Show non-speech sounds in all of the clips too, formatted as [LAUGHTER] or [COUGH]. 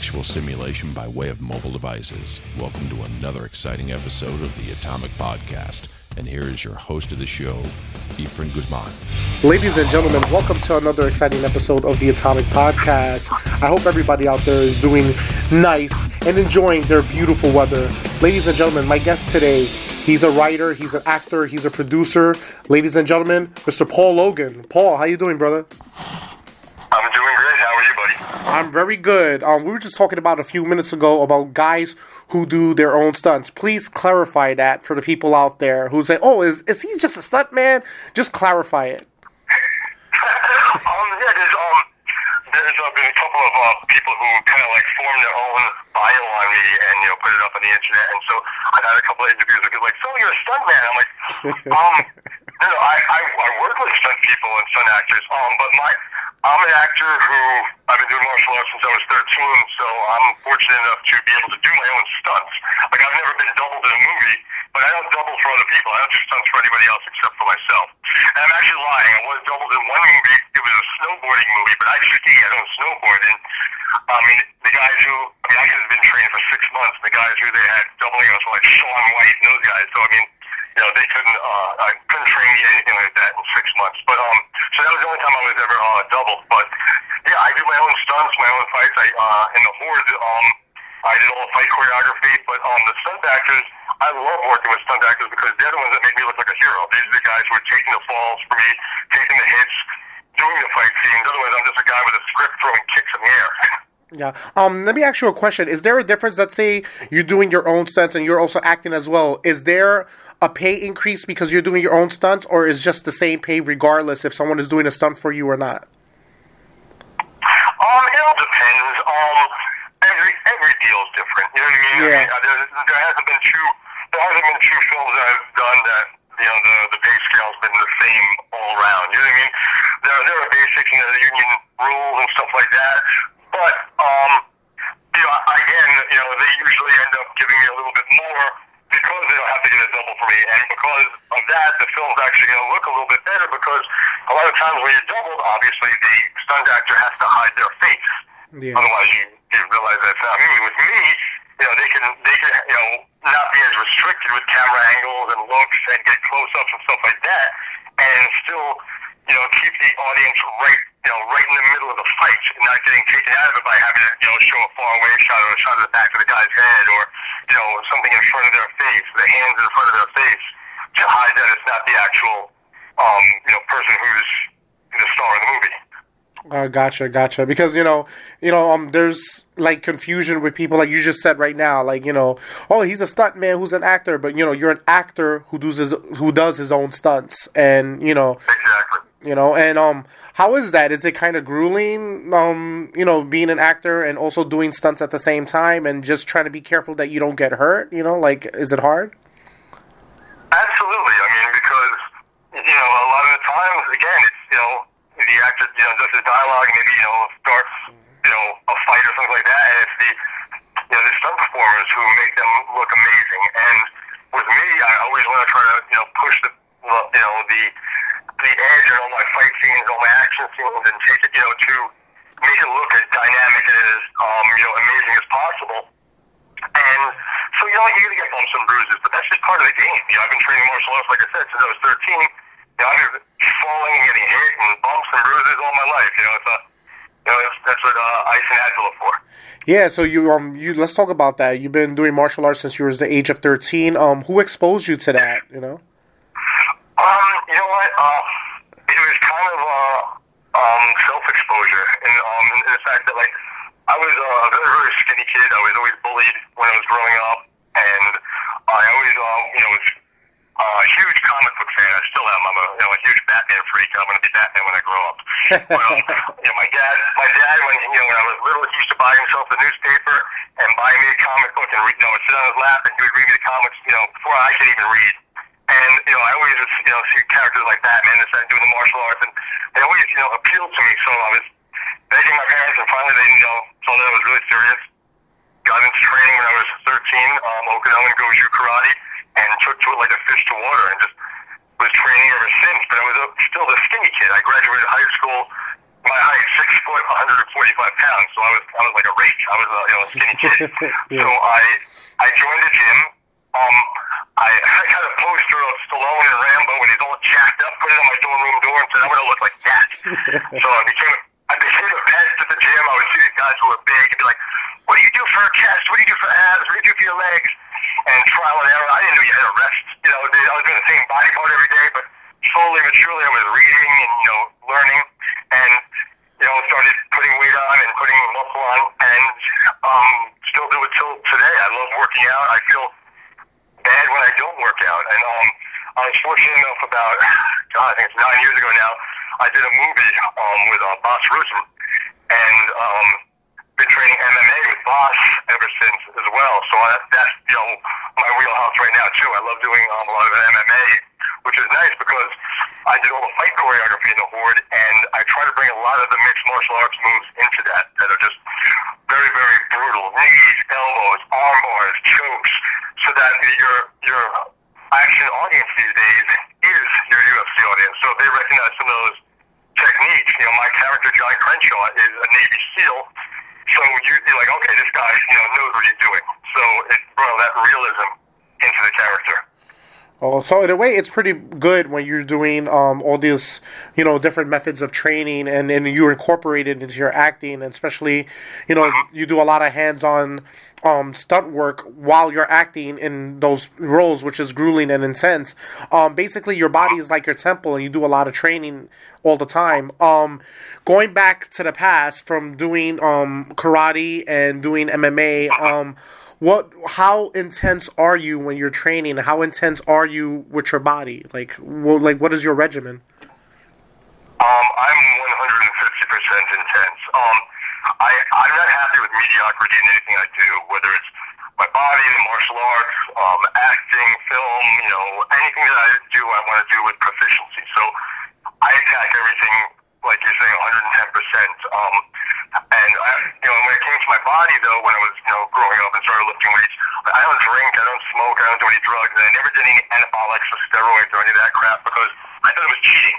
intellectual stimulation by way of mobile devices. Welcome to another exciting episode of the Atomic Podcast. And here is your host of the show, Efren Guzman. Ladies and gentlemen, welcome to another exciting episode of the Atomic Podcast. I hope everybody out there is doing nice and enjoying their beautiful weather. Ladies and gentlemen, my guest today, he's a writer, he's an actor, he's a producer. Ladies and gentlemen, Mr. Paul Logan. Paul, how you doing, brother? I'm doing great. How are you, buddy? I'm very good. Um, we were just talking about a few minutes ago about guys who do their own stunts. Please clarify that for the people out there who say, "Oh, is is he just a stunt man?" Just clarify it. [LAUGHS] um, yeah, there's um, there's uh, been a couple of uh, people who kind of like form their own bio on me and you know put it up on the internet, and so I've had a couple of interviews with people like, "So you're a stunt man?" I'm like, [LAUGHS] um, no, no, I, I I work with stunt people and stunt actors, um, but my I'm an actor who I've been doing martial arts since I was 13, so I'm fortunate enough to be able to do my own stunts. Like I've never been doubled in a movie, but I don't double for other people. I don't do stunts for anybody else except for myself. And I'm actually lying. I was doubled in one movie. It was a snowboarding movie, but I ski. I don't snowboard. And I mean, the guys who I mean, I had been trained for six months. The guys who they had doubling us were like Shaun White and those guys. So I mean you know, they couldn't, uh, I couldn't train me anything like that in six months. But, um, so that was the only time I was ever, uh, doubled. But, yeah, I do my own stunts, my own fights. I, uh, in the Horde, um, I did all the fight choreography. But, um, the stunt actors, I love working with stunt actors because they're the ones that make me look like a hero. These are the guys who are taking the falls for me, taking the hits, doing the fight scenes. Otherwise, I'm just a guy with a script throwing kicks in the air. [LAUGHS] Yeah. Um. Let me ask you a question. Is there a difference? Let's say you're doing your own stunts and you're also acting as well. Is there a pay increase because you're doing your own stunts, or is just the same pay regardless if someone is doing a stunt for you or not? Um, it all depends. Um, every every deal is different. You know what I mean? Yeah. I mean, there, there hasn't been two there hasn't been two films that I've done that you know the the pay scale's been the same all around. You know what I mean? There there are basics, you know, the union rules and stuff like that, but um, you know, again, you know, they usually end up giving me a little bit more because they don't have to get a double for me, and because of that, the film's actually going to look a little bit better because a lot of times when you're doubled, obviously the stunt actor has to hide their face. Yeah. Otherwise, you, you realize that's not me. With me, you know, they can they can you know not be as restricted with camera angles and looks and get close ups and stuff like that, and still you know keep the audience right you know right in the middle of the fight and not getting taken out of it by having to you know show a far away shot or a shot of the back of the guy's head or you know something in front of their face, the hands in front of their face to hide that it's not the actual um you know person who's the star of the movie. Uh, gotcha, gotcha. Because you know, you know, um, there's like confusion with people, like you just said right now, like you know, oh, he's a stunt man who's an actor, but you know, you're an actor who does his who does his own stunts, and you know, Exactly. You know, and um, how is that? Is it kind of grueling, um, you know, being an actor and also doing stunts at the same time, and just trying to be careful that you don't get hurt? You know, like, is it hard? Absolutely. I mean, because you know, a lot of the times, again, it's you know, the actor, you know, does his dialogue, maybe you know, starts, you know, a fight or something like that, and it's the, you know, the stunt performers who make them look amazing. And with me, I always want to try to, you know, push the, you know, the, the edge in all my fight scenes, all my action scenes, and take it, you know, to make it look as dynamic as, um, you know, amazing as possible. And so, you know, you're to get bumps and bruises, but that's just part of the game. You know, I've been training martial arts, like I said, since I was 13. You know, I've been falling and getting hit and bumps and bruises all my life. You know, it's a, you know, that's, what uh, Ice and Agile for. Yeah. So you um, you let's talk about that. You've been doing martial arts since you were the age of thirteen. Um, who exposed you to that? You know. Um, you know what? Uh, it was kind of uh, um, self-exposure, and um, in the fact that like I was uh, a very very skinny kid. I was always bullied when I was growing up, and I always um, you know was uh, a huge comic book fan. I still am. I'm a you know a huge Batman freak. I'm going to be Batman when I grow up. [LAUGHS] but, um, you know, my dad, my dad, when you know when I was little, he used to buy himself the newspaper and buy me a comic book and read, you know sit on his lap and he would read me the comics. You know before I could even read. And you know, I always you know see characters like Batman and started doing the martial arts, and they always you know appealed to me. So I was begging my parents, and finally they you know told me I was really serious. Got into training when I was 13, um, Okinawan Goju Karate, and took to it like a fish to water, and just was training ever since. But I was a, still the skinny kid. I graduated high school my height, six foot, 145 pounds. So I was, I was like a rake. I was a, you know, a skinny kid. [LAUGHS] Yeah. So I, I joined the gym. Um, I, [LAUGHS] I had a poster of Stallone and Rambo when he's all jacked up, put it on my dorm room door, and said I'm going to look like that. [LAUGHS] so I became, I became a pest at the gym. I would see these guys who were big and be like, "What do you do for a chest? What do you do for abs? What do you do for your legs?" And trial and error. I didn't know you had to rest. You know, I was doing the same body part every day, but slowly but surely I was reading and you know learning and you know started putting weight on and putting muscle on and um still do it till today. I love working out. I feel bad when I don't work out. And um I was fortunate enough about [LAUGHS] God, I think it's nine years ago now, I did a movie um with uh, Bas Rutten and um been training MMA with Bas ever since as well. So I, that's you know my wheelhouse right now too. I love doing um, a lot of MMA, which is nice because I did all the fight choreography in the Horde, and I try to bring a lot of the mixed martial arts moves into that that are just very very brutal knees, elbows, arm bars, chokes, so that your your action audience these days is your UFC audience. So if they recognize some of those techniques, you know, my character John Crenshaw is a Navy SEAL. So you, you're like, okay, this guy, you know, knows what he's doing. So it brought that realism into the character. Oh, so in a way, it's pretty good when you're doing um, all these, you know, different methods of training, and and you incorporate it into your acting, and especially, you know, you do a lot of hands-on um, stunt work while you're acting in those roles, which is grueling and intense. Um, basically, your body is like your temple, and you do a lot of training all the time. Um, going back to the past from doing um, karate and doing MMA, um, what? How intense are you when you're training? How intense are you with your body? Like, well, like what is your regimen? Um, I'm 150% intense. Um, I, I'm not happy with mediocrity in anything I do, whether it's my body, the martial arts, um, acting, film, you know, anything that I do, I want to do with proficiency. So I attack everything, like you're saying, 110%. Um, and, I, you know, when it came to my body, though, when I was, you know, growing up and started lifting weights, I don't drink, I don't smoke, I don't do any drugs, and I never did any anabolics or steroids or any of that crap because I thought it was cheating.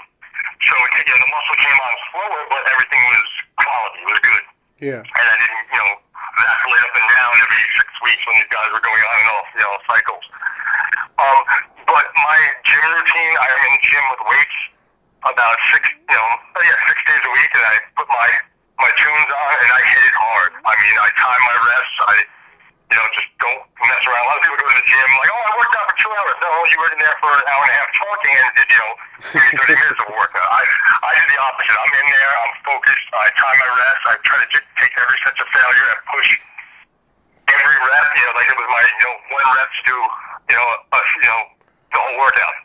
So, you know, the muscle came on slower, but everything was quality, it was good Yeah. and I didn't, you know, vacillate up and down every six weeks when these guys were going on and off, you know, cycles. Um, but my gym routine, I am in the gym with weights about six, you know, uh, yeah, six days a week, and I put my my tunes on and I hit it hard. I mean, I time my rests. I, you know, just don't mess around. A lot of people go to the gym like, oh, I worked out for two hours. No, you were in there for an hour and a half talking and did, you know, maybe 30 minutes of workout. I, I do the opposite. I'm in there. I'm focused. I time my rest. I try to j- take every sense of failure and push every rep. You know, like it was my, you know, one rep to do, you know, a, you know, the whole workout.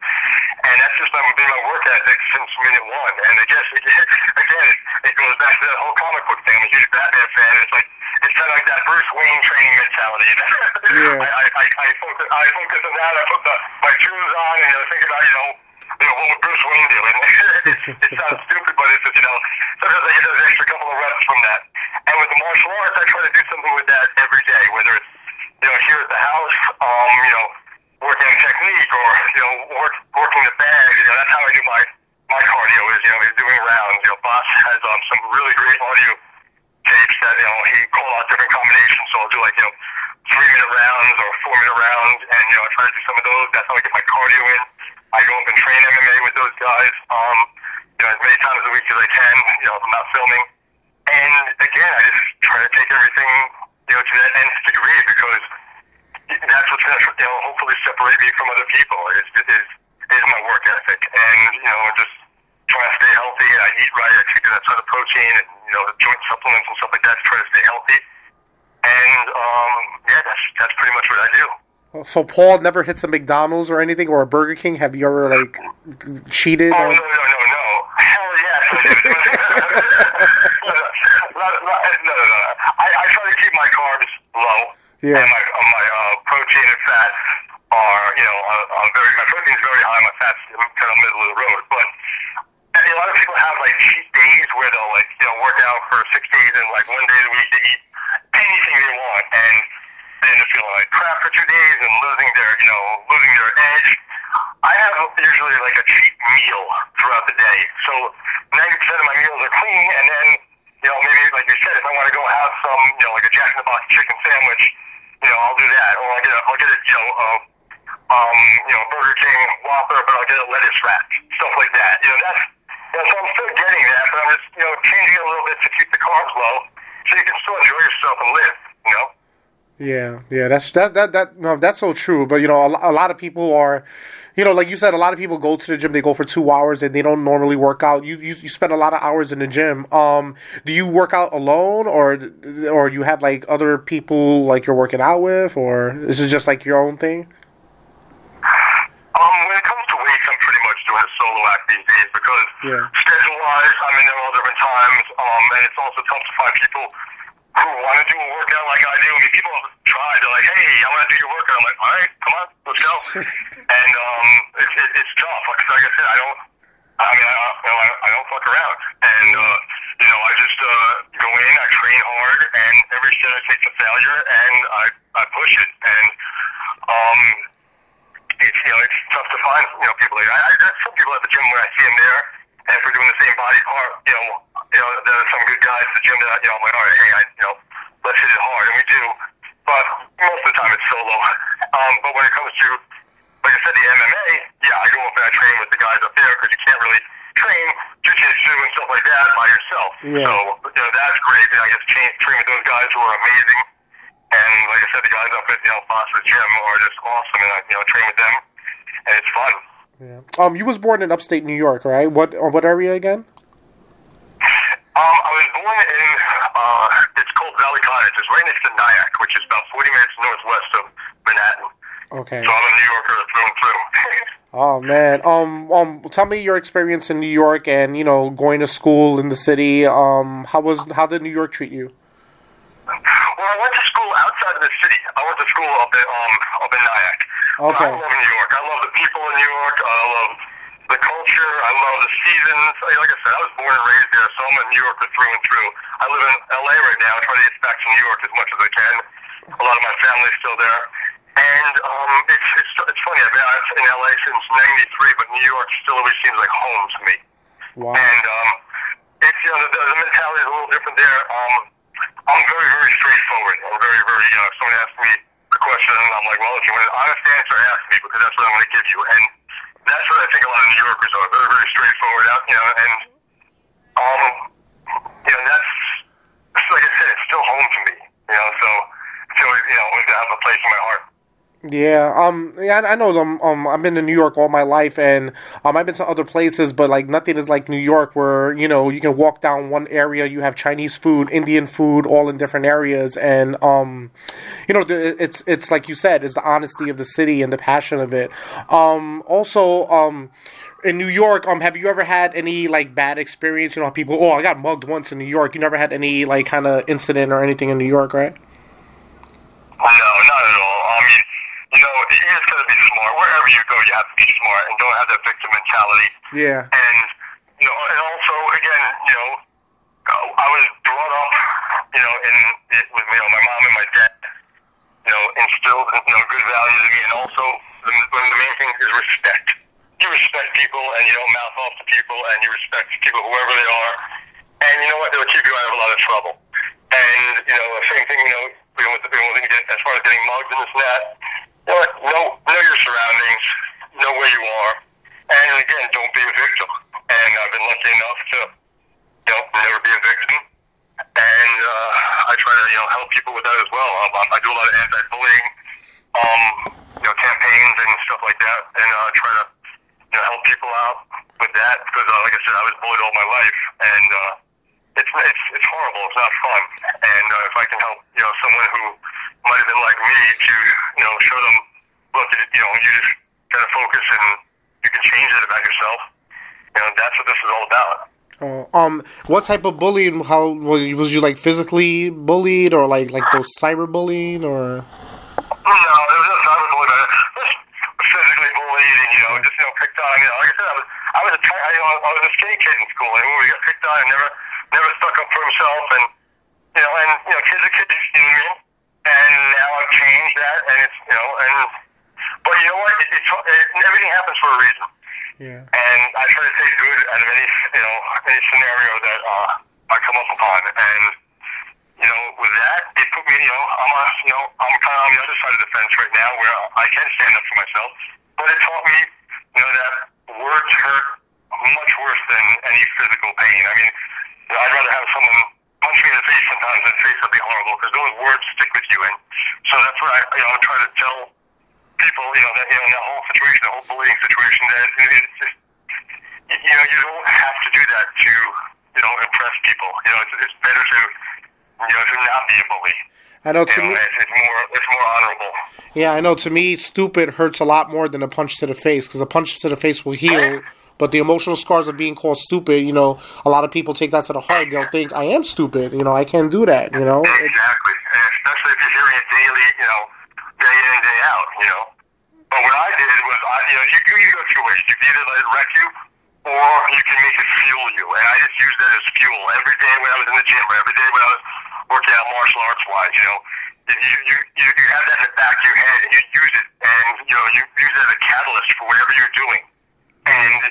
And that's just been my work ethic since minute one. And I guess, again, it goes back to that whole comic book thing. I'm a huge Batman fan. It's like, it's kind of like that Bruce Wayne training mentality. Yeah. I, I, I, I, focus, I focus on that. I put the, my tunes on and, you know, think about, you know, you know, what would Bruce Wayne do? And it, it sounds stupid, but it's just, you know, sometimes I get those extra couple of reps from that. And with the martial arts, I try to do something with that every day, whether it's, you know, here at the house, um, you know, working on technique or, you know, work, working the bag. You know, that's how I do my, my cardio is, you know, is doing rounds. You know, Bas has um, some really great audio tapes that, you know, he call out different combinations. So I'll do like, you know, three minute rounds or four minute rounds and, you know, I try to do some of those. That's how I get my cardio in. I go up and train MMA with those guys, um, you know, as many times a week as I can, you know, if I'm not filming. And again, I just try to take everything, you know, to that nth degree because that's what's going to, you know, hopefully separate me from other people is, is, is my work ethic. And, you know, just trying to stay healthy. I eat right. I take a ton of protein and, you know, joint supplements and stuff like that to try to stay healthy. And, um, yeah, that's, that's pretty much what I do. So Paul never hits a McDonald's or anything or a Burger King. Have you ever like cheated? Oh, on- no, no, no, no. Hell yes. [LAUGHS] [LAUGHS] I do. no, no, no, no, no. I, I try to keep my carbs low. Yeah. And my, uh, my uh, protein and fat are, you know, uh, very, my protein's very high, my fat's kind of middle of the road. But a lot of people have like cheat days where they'll like, you know, work out for six days and like one day a week they eat anything they want and then they're feeling like crap for two days and losing their, you know, losing their edge. I have usually like a cheat meal throughout the day. So ninety percent of my meals are clean, and then you know maybe like you said, if I want to go have some you know like a Jack in the Box chicken sandwich, you know I'll do that, or I'll get a I'll get a you know. Uh, um, you know, Burger King Whopper, but I'll get a lettuce wrap, stuff like that. You know, that's, you so I'm still getting that, but I'm just, you know, changing a little bit to keep the carbs low, so you can still enjoy yourself and live, you know? Yeah, yeah, that's that that that no, that's so true. But you know, a, a lot of people are, you know, like you said, a lot of people go to the gym. They go for two hours and they don't normally work out. You you, you spend a lot of hours in the gym. Um, do you work out alone or or you have like other people like you're working out with, or this is just like your own thing? Um, when it comes to weights, I'm pretty much doing a solo act these days because Yeah. schedule-wise, I'm in there all different times, um, and it's also tough to find people who want to do a workout like I do. I mean, people have tried. They're like, "Hey, I want to do your workout." I'm like, "All right, come on, let's go." [LAUGHS] and um, it's it, it's tough. Like, like I said, I don't. I mean, I, you know, I, I don't fuck around, and uh, you know, I just uh, go in, I train hard, and every set I take to failure, and I I push it, and um, it's you know it's tough to find you know people like I, I there's some people at the gym when I see them there, and if we're doing the same body part, you know, you know, there are some good guys at the gym that you know I'm like, all right, hey, I, you know, let's hit it hard, and we do, but most of the time it's solo. Um, but when it comes to like I said, the MMA, yeah, I go up and I train with the guys up there because you can't really train jiu-jitsu and stuff like that by yourself. Yeah. So you know that's great. And I get to train, train with those guys who are amazing. And like I said, the guys up at know Foster Gym are just awesome, and I you know train with them, and it's fun. Yeah. Um, you was born in upstate New York, right? What uh, what area again? Um, I was born in uh, it's called Valley Cottage. It's right next to Nyack, which is about 40 minutes northwest of Manhattan. Okay. So I'm a New Yorker through and through. [LAUGHS] Oh man. Um. Um. Tell me your experience in New York and you know going to school in the city. Um. How was how did New York treat you? Well, I went to school outside of the city. I went to school up in um up in Nyack. Okay. I love New York. I love the people in New York. I love the culture. I love the seasons. Like I said, I was born and raised there, so I'm a New Yorker through and through. I live in LA right now. I try to get back to New York as much as I can. A lot of my family's still there. And um, it's, it's it's funny. I've been in LA since '93, but New York still always seems like home to me. Wow. And um, it's you know the, the mentality is a little different there. Um, I'm very very straightforward. I'm very very you know if someone asks me a question, I'm like, well, if you want an honest answer, ask me because that's what I'm going to give you. And that's what I think a lot of New Yorkers are. Very very straightforward. You know and um, you know that's like I said, it's still home to me. You know, so always you know always have a place in my heart. Yeah, um, yeah, I know them. Um, I've been to New York all my life, and um, I've been to other places, but like nothing is like New York, where you know you can walk down one area, you have Chinese food, Indian food, all in different areas, and um, you know, it's it's like you said, it's the honesty of the city and the passion of it. Um, also, um, in New York, um, have you ever had any like bad experience? You know, people, oh, I got mugged once in New York. You never had any like kind of incident or anything in New York, right? No, not at all. You know, you just gotta be smart. Wherever you go, you have to be smart and don't have that victim mentality. Yeah. And you know, and also again, you know, uh, I was brought up, you know, in it with you know my mom and my dad, you know, instilled you know good values in me, and also the, one of the main things is respect. You respect people, and you don't mouth off to people, and you respect people whoever they are, and you know what? They'll keep you out of a lot of trouble. And you know, the same thing, you know, with with as far as getting mugged and this and that. Know? Know know your surroundings, know where you are, and again, don't be a victim. And I've been lucky enough to, you know, never be a victim. And uh, I try to, you know, help people with that as well. Um, I do a lot of anti-bullying, um, you know, campaigns and stuff like that, and uh, try to, you know, help people out with that because, uh, like I said, I was bullied all my life, and uh, it's it's it's horrible. It's not fun. And uh, if I can help, you know, someone who might have been like me to, you know, show them, look, you know, you just gotta focus and you can change it about yourself. You know, that's what this is all about. Oh, um, what type of bullying? How was you, was you like physically bullied, or like like those cyberbullying, or? No, it was just I was bullied, but just physically bullied, and you know, just you know, picked on. You know, like I said, I was I was a I, you know, I was a skinny kid in school, and when we got picked on, and never never stuck up for himself, and you know, and you know, kids are kids, you know what I mean? And now I've changed that, and it's you know, and but you know what? It, it's it, everything happens for a reason. Yeah. And I try to take good out of any, you know, any scenario that uh, I come up upon. And, you know, with that, it put me, you know, I'm a, you know, I'm kind of on the other side of the fence right now where I can stand up for myself. But it taught me, you know, that words hurt much worse than any physical pain. I mean, I'd rather have someone punch me in the face sometimes than say something horrible because those words stick with you. And so that's what I, you know, try to tell people, you know, that, you know, in that whole situation, the whole bullying situation, that it's just, you know, you don't have to do that to, you know, impress people. You know, it's, it's better to, you know, to not be a bully. I know to You know, me, it's, it's more, it's more honorable. yeah, I know to me, stupid hurts a lot more than a punch to the face because a punch to the face will heal. But the emotional scars of being called stupid, you know, a lot of people take that to the heart. They'll think I am stupid. You know, I can't do that. You know, Exactly, and especially if you're hearing it daily, you know, day in and day out, you know. But what I did was, I, you know, you, you go two ways. You can either let it wreck you, or you can make it fuel you. And I just used that as fuel every day when I was in the gym, or every day when I was working out martial arts wise. You know, you you you, you have that in the back of your head, and you use it, and you know, you use it as a catalyst for whatever you're doing, and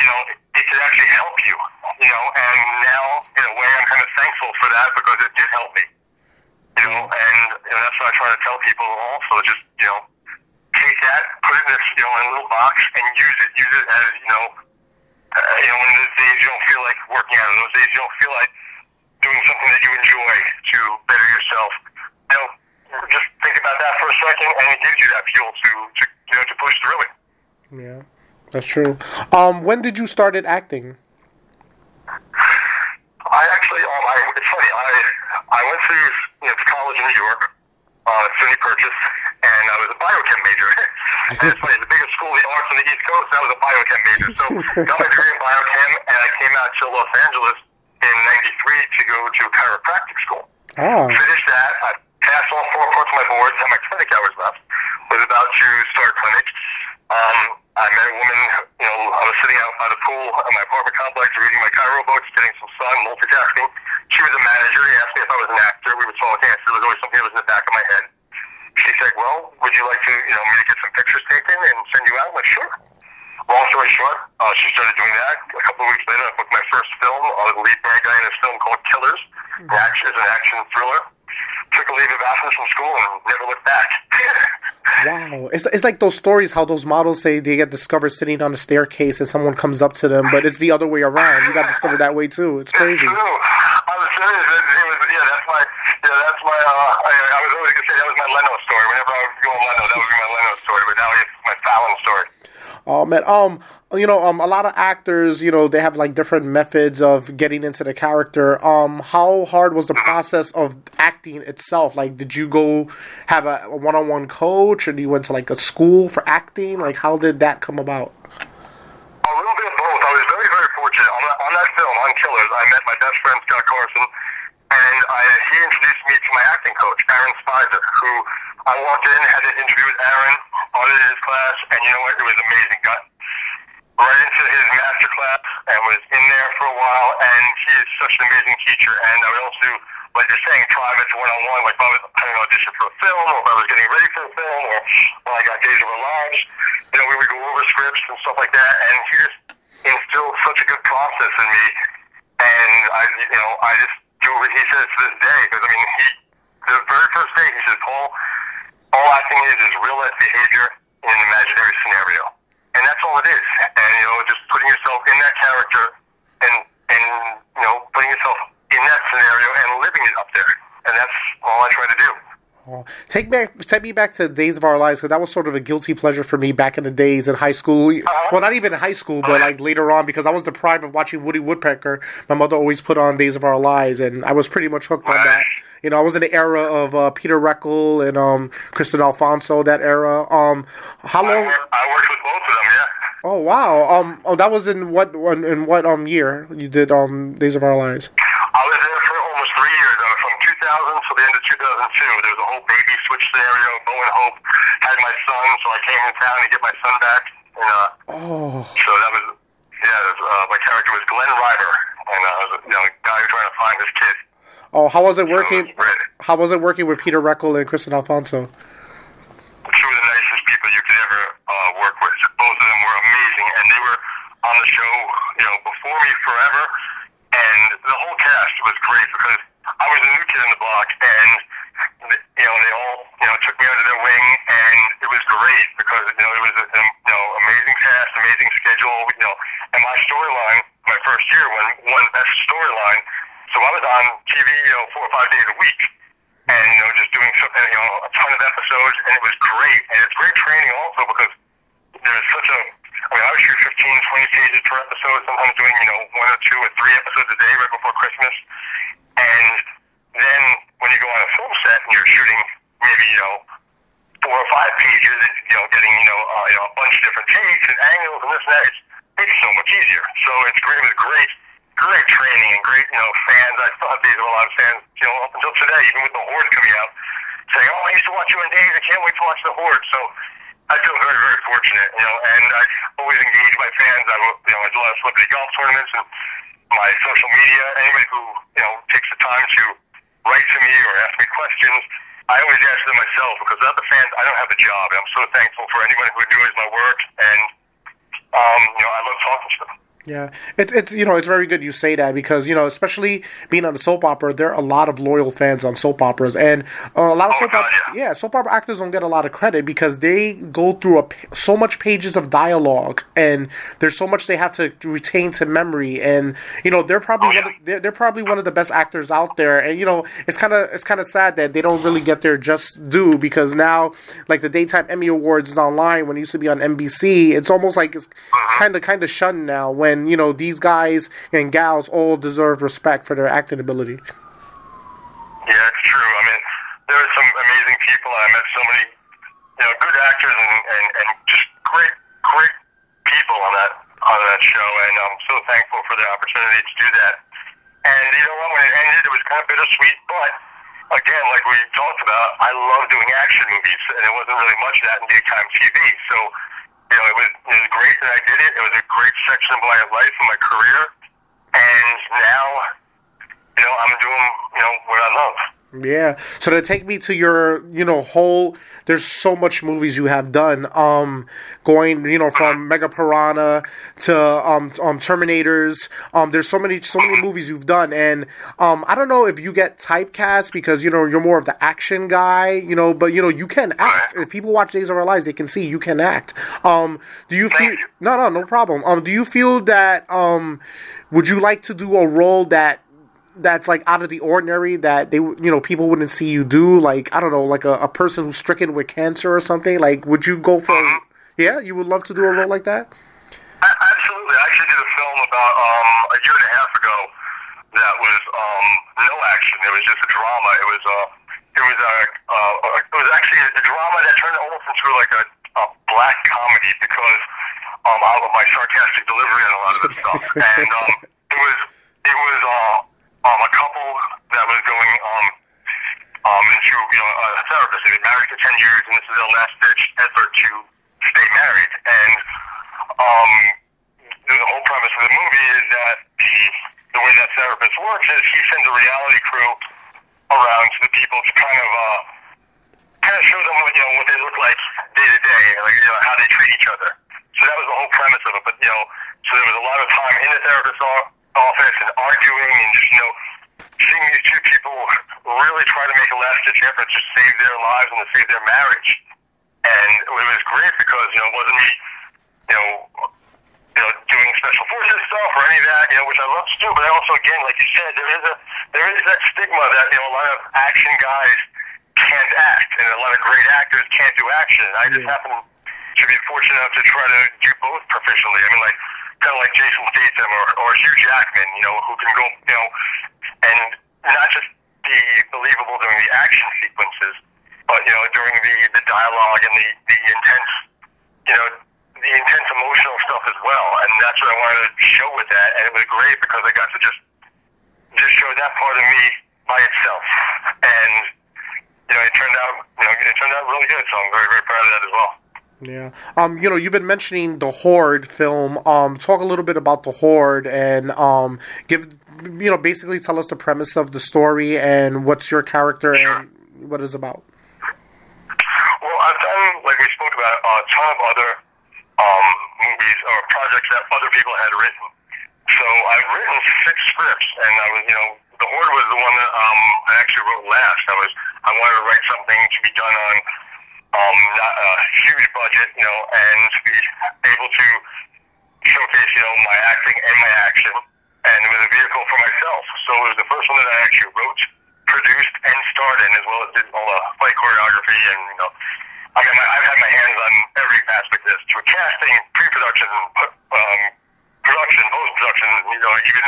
you know, it can actually help you. You know, and now in a way, I'm kind of thankful for that because it did help me. You know, and know, that's what I try to tell people also. Just you know, take that, put it in this, you know, in a little box, and use it. Use it as you know, uh, you know, when those days you don't feel like working out, those days you don't feel like doing something that you enjoy to better yourself. You know, just think about that for a second, and it gives you that fuel to, to you know, to push through it. yeah, that's true. Um, when did you started acting? I actually, um, I, it's funny. I I went to you know, college in New York, uh, SUNY Purchase, and I was a biochem major. [LAUGHS] and it's funny, the biggest school of the arts on the East Coast. I was a biochem major, so got my degree in biochem, and I came out to Los Angeles in '93 to go to chiropractic school. Ah, Finished that. I passed all four parts of my boards, had my clinic hours left. Was about to start clinic. Um, I met a woman, you know, I was sitting out by the pool in my apartment complex reading my chiro books, getting some sun, multitasking. She was a manager. He asked me if I was an actor. We were talking. There was always something that was in the back of my head. She said, well, would you like to, you know, me get some pictures taken and send you out? I'm like, sure. Long story short, uh, she started doing that. A couple of weeks later, I booked my first film. I was the lead bad guy in this film called Killers. Action, it's an action thriller. Took a leave of absence from school and never looked back. [LAUGHS] wow! It's it's like those stories how those models say they get discovered sitting on a staircase and someone comes up to them, but it's the other way around. You got discovered that way too. It's crazy. It's true. I was serious. It, it was, yeah, that's my, yeah, that's my, uh, I, I was always going to say that was my Leno story. Whenever I would go on Leno, that would be my Leno story, but now it's my Fallon story. Oh man, um, you know, um, a lot of actors, you know, they have like different methods of getting into the character. Um, how hard was the process of acting itself? Like, did you go have a, a one-on-one coach, or you went to like a school for acting? Like, how did that come about? A little bit of both. I was very, very fortunate. On that, on that film, on Killers, I met my best friend, Scott Carson, and I, he introduced me to my acting coach, Aaron Speiser, who I walked in, had an interview with Aaron, audited his class, and you know what? It was amazing. Got right into his master class and was in there for a while, and he is such an amazing teacher. And I would also like you're saying, private one-on-one, like I was having an audition for a film, or if I was getting ready for a film, or when I got Days of Our Lives, you know, we would go over scripts and stuff like that, and he just instilled such a good process in me, and I, you know, I just do what he says to this day, because I mean, he, the very first day, he says, Paul, all acting is is real life behavior in an imaginary scenario. And that's all it is. And, you know, just putting yourself in that character and, and, you know, putting yourself in that scenario and living it up there. And that's all I try to do. Oh, take back, take me back to Days of Our Lives because that was sort of a guilty pleasure for me back in the days in high school. Uh-huh. Well, not even in high school, but like later on because I was deprived of watching Woody Woodpecker. My mother always put on Days of Our Lives, and I was pretty much hooked on that. You know, I was in the era of uh, Peter Reckell and um, Kristian Alfonso. That era. Um, how I, long? work, I worked with both of them, yeah. Oh wow. Um, oh, that was in what in, in what um year you did um Days of Our Lives? I was there for almost three years. I was from 2000 till the end of 2002. There was a whole baby switch scenario. Bo and Hope had my son, so I came in town to get my son back. And, uh, Oh, so that was, yeah, that was, uh, my character was Glen Reiber. And uh, I was a you know, guy trying to find his kid. Oh, how was it working? How was it working with Peter Reckell and Kristian Alfonso? two of the nicest people you could ever uh, work with. Both of them were amazing, and they were for me forever, and the whole cast was great because I was a new kid in the block, and you know they all you know took me under their wing, and it was great because you know it was a you know amazing cast, amazing schedule, you know, and my storyline my first year won won best storyline, so I was on TV you know four or five days a week and you know just doing some, you know a ton of episodes, and it was great. And it's great training also because there's such a. I mean, I would shoot 15, 20 pages per episode. Sometimes doing you know one or two or three episodes a day right before Christmas, and then when you go on a film set and you're shooting maybe you know four or five pages, and, you know getting you know uh, you know a bunch of different takes and angles and this and that. It's, it's so much easier. So it's great. It was great great training and great, you know, fans. I still have days of a lot of fans, you know, up until today, even with the Horde coming out, saying, "Oh, I used to watch you on days. I can't wait to watch the Horde." So I feel very, very fortunate, you know, and I always engage my fans. I, you know, I do a lot of celebrity golf tournaments and my social media. Anybody who you know takes the time to write to me or ask me questions, I always answer them myself because without the fans, I don't have a job. And I'm so thankful for anyone who enjoys my work, and um, you know, I love talking to them. Yeah, it, it's you know it's very good you say that because you know especially being on a soap opera, there are a lot of loyal fans on soap operas, and uh, a lot of Oh, soap God, opera, yeah. yeah, soap opera actors don't get a lot of credit because they go through a, p- so much pages of dialogue, and there's so much they have to retain to memory, and you know they're probably Oh, one of, they're, they're probably one of the best actors out there, and you know it's kind of it's kind of sad that they don't really get their just due because now like the daytime Emmy Awards is online when it used to be on NBC, it's almost like it's kind of kind of shunned now when you know these guys and gals all deserve respect for their acting ability. Yeah, it's true. I mean, there are some amazing people. I met so many, you know, good actors and, and, and just great, great people on that on that show, and I'm so thankful for the opportunity to do that. And you know what? When it ended, it was kind of bittersweet, but again, like we talked about, I love doing action movies, and there wasn't really much of that in daytime TV. So, you know, it was it was great that I did it. It was a great section of my life and my career, and now, you know, I'm doing you know what I love. Yeah. So to take me to your, you know, whole there's so much movies you have done. Um going, you know, from Mega Piranha to um um Terminators. Um there's so many so many movies you've done and um I don't know if you get typecast because, you know, you're more of the action guy, you know, but you know, you can act. If people watch Days of Our Lives, they can see you can act. Um do you feel No, no, no problem. Um do you feel that um would you like to do a role that that's like out of the ordinary that they you know people wouldn't see you do like i don't know like a, a person who's stricken with cancer or something like would you go for yeah you would love to do a role like that Absolutely. I actually did a film about um, a year and a half ago that was um, no action. It was just a drama. It was uh, it was a uh, it was actually a drama that turned almost into like a, a black comedy because um, out of my sarcastic delivery and a lot of this stuff. [LAUGHS] And um, it was it was uh, um, a couple that was going um, um, into you know a therapist. They've been married for ten years, and this is their last ditch effort to stay married. And um, the whole premise of the movie is that the the way that therapist works is he sends a reality crew around to the people to kind of uh, kind of show them what you know what they look like day to day, like you know how they treat each other. So that was the whole premise of it. But you know, so there was a lot of time in the therapist's o- office and arguing and just you know seeing these two people really try to make a last ditch effort to save their lives and to save their marriage. And it was great because you know it wasn't me, you know, you know doing special forces stuff or any of that, you know, which I love to do. But also, again, like you said, there is a there is that stigma that you know a lot of action guys can't act, and a lot of great actors can't do action. And I just Yeah. happen to be fortunate enough to try to do both proficiently. I mean, like kind of like Jason Statham or, or Hugh Jackman, you know, who can go, you know, and not just be believable during the action sequences, but you know, during the the dialogue and the the intense, you know, the intense emotional stuff as well. And that's what I wanted to show with that, and it was great because I got to just just show that part of me by itself, and you know, it turned out, you know, it turned out really good. So I'm very very proud of that as well. Yeah um you know you've been mentioning the horde film um talk a little bit about the horde and um give you know basically tell us the premise of the story and what's your character and what it's about Well, I've done, like we spoke about, a ton of other um, movies or projects that other people had written. So I've written six scripts, and I was, you know, the Horde was the one that um, I actually wrote last. I was I wanted to write something to be done on um, not a huge budget, you know, and be able to showcase, you know, my acting and my action, and it was a vehicle for myself. So it was the first one that I actually wrote, produced, and starred in, as well as did all the fight choreography and you know. I mean, I've had my hands on every aspect of this, to casting, pre-production, um, production, post-production, you know, even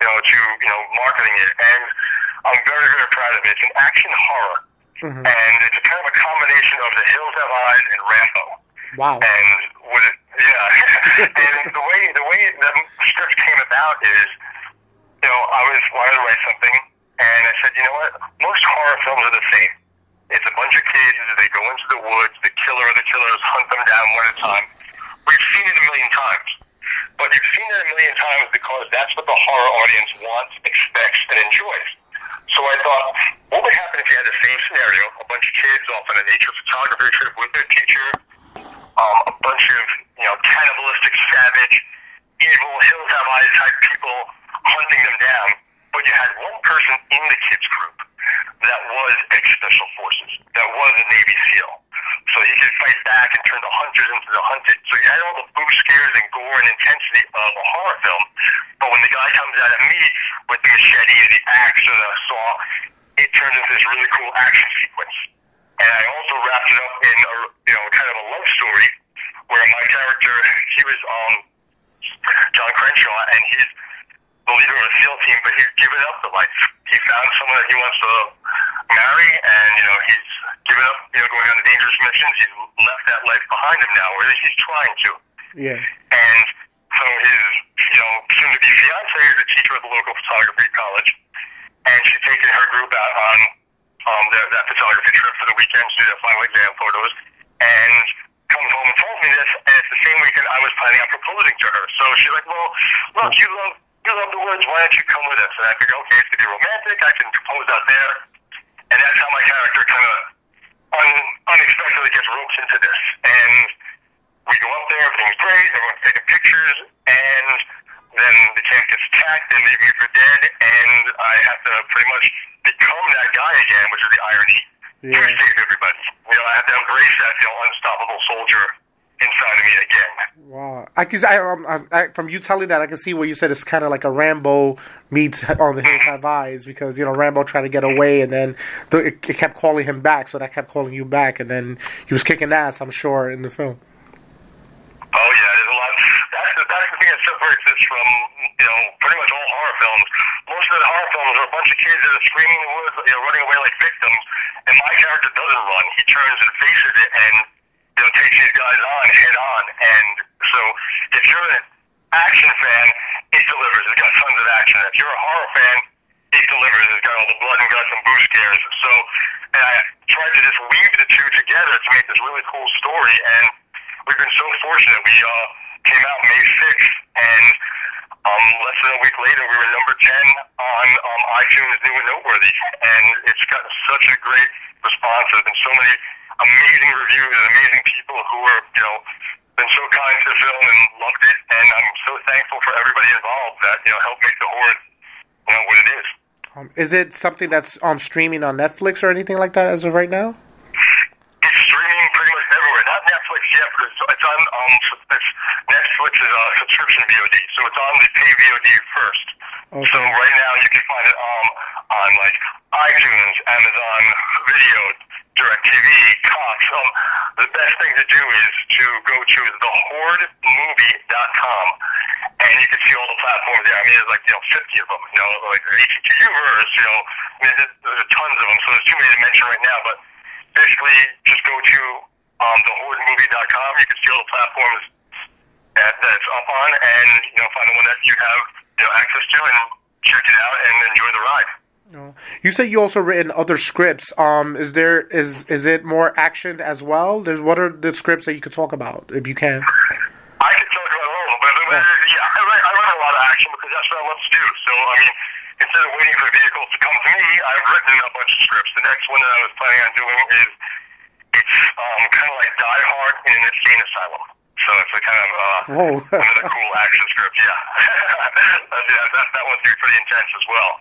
you know, to you know, marketing it, and I'm very, very proud of it. It's an action horror, mm-hmm. and it's kind of a combination of The Hills Have Eyes and Rambo. Wow. And with it, yeah, [LAUGHS] and the way the way the script came about is, you know, I was wanted to write something, and I said, you know what, most horror films are the same. It's a bunch of kids. They go into the woods. The killer or the killers hunt them down one at a time. We've seen it a million times. But you've seen it a million times because that's what the horror audience wants, expects, and enjoys. So I thought, what would happen if you had the same scenario? A bunch of kids off on a nature photography trip with their teacher, um, a bunch of you know cannibalistic, savage, evil, hills have eyes type people hunting them down. But you had one person in the kids group that was ex-special forces, that was a Navy SEAL. So he could fight back and turn the hunters into the hunted. So you had all the boo scares and gore and intensity of a horror film. But when the guy comes out at me with the machete or the axe or the saw, it turns into this really cool action sequence. And I also wrapped it up in a, you know, kind of a love story where my character, he was um, John Crenshaw, and he's the leader of a SEAL team, but he's given up the life. He found someone that he wants to marry, and you know he's given up, you know, going on dangerous missions. He's left that life behind him now, or at least he's trying to. Yeah. And so his, you know, soon-to-be fiance is a teacher at the local photography college, and she's taking her group out on um, their, that photography trip for the weekend to do their final exam photos, and comes home and told me this, and it's the same weekend I was planning on proposing to her. So she's like, well, look, you love you love the woods, why don't you come with us? And I figured, okay, it's going to be romantic, I can propose out there. And that's how my character kind of un- unexpectedly gets roped into this. And we go up there, everything's great, everyone's taking pictures, and then the camp gets attacked, they leave me for dead, and I have to pretty much become that guy again, which is the irony, yeah. to save everybody. You know, I have to embrace that, you know, unstoppable soldier inside of me again. Wow, I can I, um, I, from you telling that I can see what you said it's kind of like a Rambo meets on the Hills Have Eyes because you know Rambo tried to get away and then the, it, it, kept calling him back, so that kept calling you back, and then he was kicking ass. I'm sure in the film. Oh yeah, there's a lot. That's the, that's the thing that separates this from you know pretty much all horror films. Most of the horror films are a bunch of kids that are screaming in the woods, you know, running away like victims, and my character doesn't run. He turns and faces it and you know, takes these guys on head on. And so if you're an action fan, it delivers. It's got tons of action. If you're a horror fan, it delivers. It's got all the blood and guts and boo scares. So and I tried to just weave the two together to make this really cool story. And we've been so fortunate. We uh, came out May 6th, and um, less than a week later, we were number 10 on um, iTunes New and Noteworthy. And it's got such a great response. There's been so many amazing reviews and amazing people who were, you know, been so kind to film and loved it. And I'm so thankful for everybody involved that, you know, helped make the Horde, you know, what it is. Um, is it something that's um, streaming on Netflix or anything like that as of right now? It's streaming pretty much everywhere. Yet, but it's, on um, it's, Netflix is a subscription VOD, so it's on the pay VOD first. Okay. So right now you can find it um, on like iTunes, Amazon Video, DirecTV, Cox. Um, the best thing to do is to go to thehordemovie.com, and you can see all the platforms there. I mean, there's like you know 50 of them. You know, like HTU verse. You know, I mean, there's, there's tons of them. So there's too many to mention right now. But basically, just go to um, thehordemovie.com. You can see all the platforms that, that it's up on, and you know, find the one that you have you know access to, and check it out and enjoy the ride. You said you also written other scripts. Um, is there is is it more action as well? There's what are the scripts that you could talk about if you can? I can talk about all of them, but oh. yeah, I write, I write a lot of action because that's what I love to do. So I mean, instead of waiting for vehicles to come to me, I've written a bunch of scripts. The next one that I was planning on doing is it's um, kind of like Die Hard in an insane asylum. So it's a kind of uh, [LAUGHS] another cool action script. Yeah, [LAUGHS] that, yeah that, that one's pretty intense as well.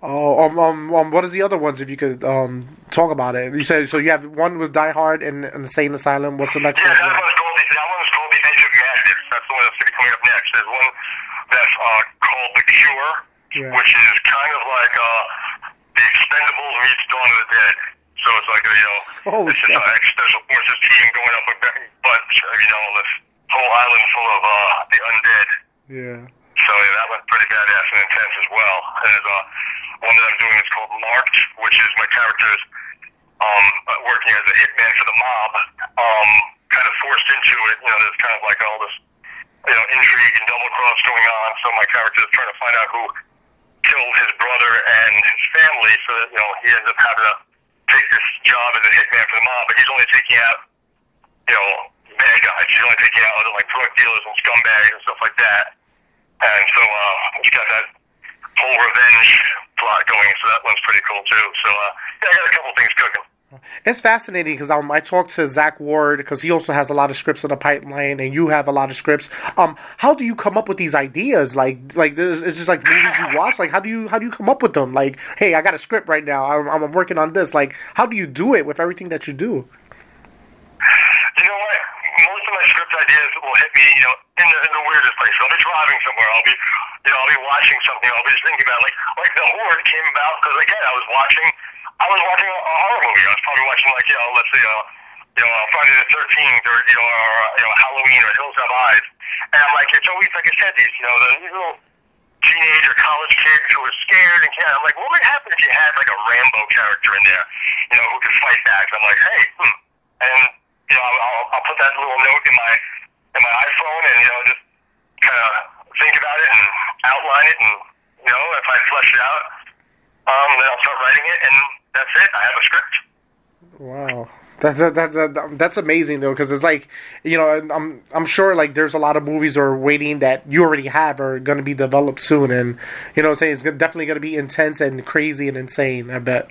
Oh, um, um, um, what is the other ones? If you could um talk about it, you said so. You have one with Die Hard and Insane Asylum. What's the next Yeah, one? that one's called the, that one's called the Edge of Madness. That's the one that's gonna be coming up next. There's one that's uh, called The Cure, Yeah. which is kind of like uh, the Expendables meets Dawn of the Dead. So it's like you know, Oh, this is shit. an special forces team going up a bunch of you know this whole island full of uh, the undead. Yeah. So yeah, that one's pretty badass and intense as well. And there's uh, one that I'm doing is called Marked, which is my character's um, working as a hitman for the mob. Um, kind of forced into it. You know, there's kind of like all this, you know, intrigue and double cross going on. So my character is trying to find out who killed his brother and his family. So that you know he ends up having to job as a hitman for the mob, but he's only taking out you know, bad guys. He's only taking out other like drug dealers and scumbags and stuff like that. And so uh, he's got that whole revenge plot going. So that one's pretty cool too. So uh, yeah, I got a couple things cooking. It's fascinating because um, I talked to Zach Ward because he also has a lot of scripts in the pipeline, and you have a lot of scripts. Um, how do you come up with these ideas? Like, like it's just like movies you watch. Like, how do you how do you come up with them? Like, hey, I got a script right now. I'm, I'm working on this. Like, how do you do it with everything that you do? You know what? Most of my script ideas will hit me, you know, in the, in the weirdest places. I'll be driving somewhere. I'll be, you know, I'll be watching something. I'll be just thinking about, like, like the horde came about because again, I was watching, I was watching a, horror movie. I was probably watching, like, you know, let's say, uh, you know, uh, Friday the Thirteenth or you know, or uh, you know, Halloween or Hills Have Eyes, and I'm like, it's always like I said, these, you know, the these little teenage or college kids who are scared and can't. I'm like, what would happen if you had like a Rambo character in there, you know, who could fight back? I'm like, hey, hmm. and you know, I'll, I'll, I'll put that little note in my in my iPhone and you know, just kind of think about it and outline it, and you know, if I flesh it out, um, then I'll start writing it, and that's it. I have a script. Wow. That's that, that, that, that's amazing though, because it's like you know I'm I'm sure like there's a lot of movies are waiting that you already have are going to be developed soon, and you know what I'm saying it's definitely going to be intense and crazy and insane. I bet.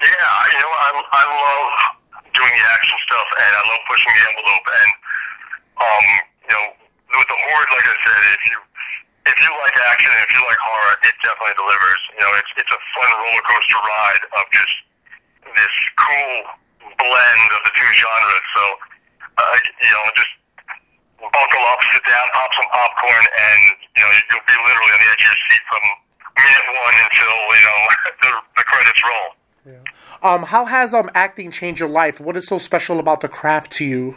Yeah, you know, I, I love doing the action stuff, and I love pushing the envelope. And um, you know, with the horde, like I said, if you if you like action and if you like horror, it definitely delivers. You know, it's it's a fun roller coaster ride of just this cool blend of the two genres. So, uh, you know, just buckle up, sit down, pop some popcorn, and you know, you'll be literally on the edge of your seat from minute one until you know [LAUGHS] the, the credits roll. Um, how has um acting changed your life? What is so special about the craft to you?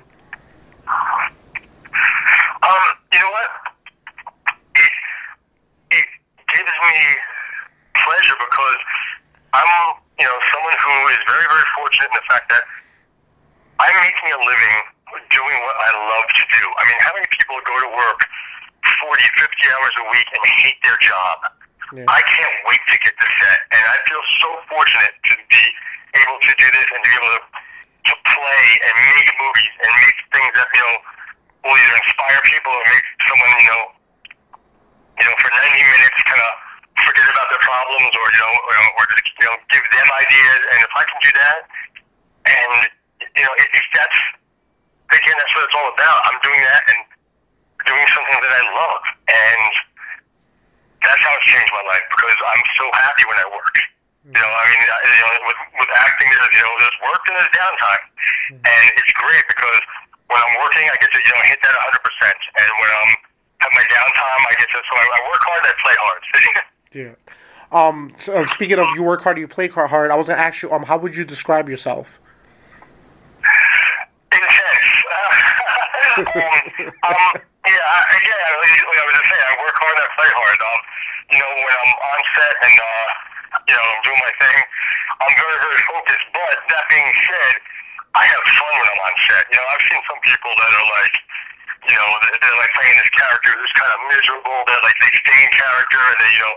Um, you know what? Gives me pleasure because I'm, you know, someone who is very, very fortunate in the fact that I'm making a living doing what I love to do. I mean, how many people go to work 40, 50 hours a week and hate their job? Yeah. I can't wait to get to set, and I feel so fortunate to be able to do this and to be able to, to play and make movies and make things that, you know, will either inspire people or make someone, you know, you know, for 90 minutes kind of forget about their problems or, you know, or, or just, you know, give them ideas. And if I can do that, and, you know, if if that's, again, that's what it's all about. I'm doing that and doing something that I love. And that's how it's changed my life because I'm so happy when I work. You know, I mean, you know, with, with acting, there's, you know, there's work and there's downtime. Mm-hmm. And it's great because when I'm working, I get to, you know, hit that 100%. And when I'm have my downtime, I get to, so I, I work hard, I play hard. [LAUGHS] Yeah. Um. So, uh, speaking of you work hard, you play hard. I was gonna ask you. Um. How would you describe yourself? intense. [LAUGHS] um, um, yeah, I, like, like I was just saying, I work hard, I play hard. Um, you know, when I'm on set and uh, you know, I'm doing my thing, I'm very, very focused. But that being said, I have fun when I'm on set. You know, I've seen some people that are like, you know, they're, like playing this character who's kind of miserable. They're like they stay in character and they, you know,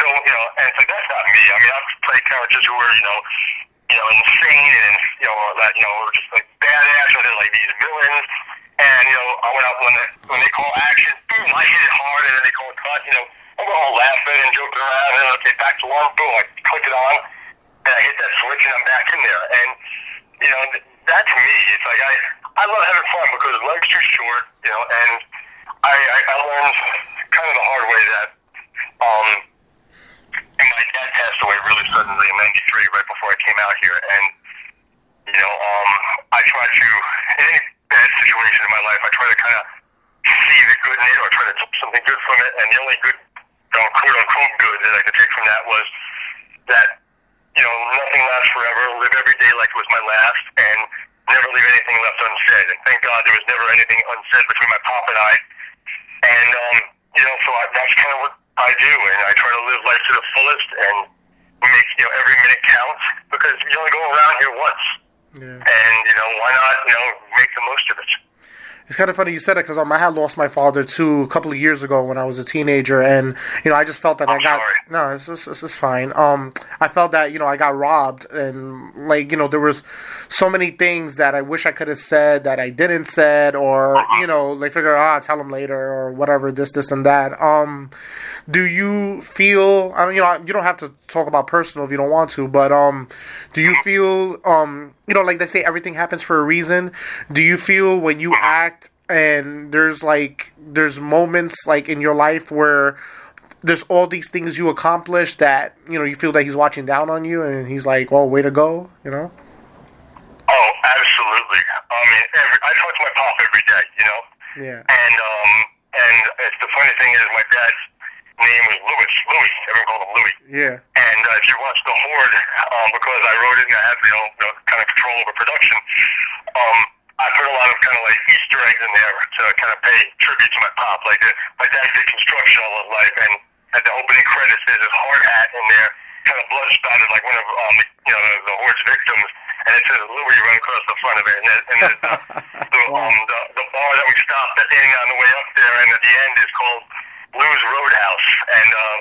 don't, you know, and it's like that's not me. I mean, I've played characters who are, you know, you know, insane and you know, that you know, or just like badass, or they're like these villains. And you know, I went out when they when they call action, boom, I hit it hard, and then they call cut. You know, I'm all laughing and joking around, and okay, back to one, boom, I click it on, and I hit that switch, and I'm back in there. And you know, that's me. It's like I I love having fun because life's too short, you know, and I, I, I learned kind of the hard way that um, my dad passed away really suddenly in '93, right before I came out here, and you know, um, I try to in any bad situation in my life, I try to kind of see the good in it or try to take something good from it, and the only good, you know, quote unquote good that I could take from that was that you know nothing lasts forever. Live every day like it was my last, and never leave anything left unsaid. And thank God there was never anything unsaid between my pop and I. And um, you know, so I, that's kind of what I do, and I try to live life to the fullest and make you know every minute count because you only go around here once. Yeah. And you know why not? You know, make the most of it. It's kind of funny you said it because um, I had lost my father too a couple of years ago when I was a teenager, and you know I just felt that i I'm got sorry. no, it's just, it's just fine. Um, I felt that you know I got robbed, and like you know there was so many things that I wish I could have said that I didn't said, or you know like figure ah tell him later or whatever this this and that. Um, do you feel? I mean, you know you don't have to talk about personal if you don't want to, but um, do you feel um you know like they say everything happens for a reason? Do you feel when you act and there's like there's moments like in your life where there's all these things you accomplish that you know you feel that he's watching down on you and he's like "Oh, way to go you know Oh, absolutely. I mean, every, I talk to my pop every day. You know. yeah And um, and it's the funny thing is my dad's name was Louis. Louis. Everyone called him Louis. yeah And uh, if you watch The Horde, um, because I wrote it and I had you know, you know kind of control over production, um, I put a lot of kind of like Easter eggs in there to kind of pay tribute to my pop. Like uh, my dad did construction all his life, and at the opening credits there's his hard hat in there, kind of blood spattered like one of um, you know the, the Horde's victims, and it says Louis right across the front of it, and, it, and the, [LAUGHS] the, um, the the bar that we stopped at in on the way up there, and at the end is called Lou's Roadhouse, and uh,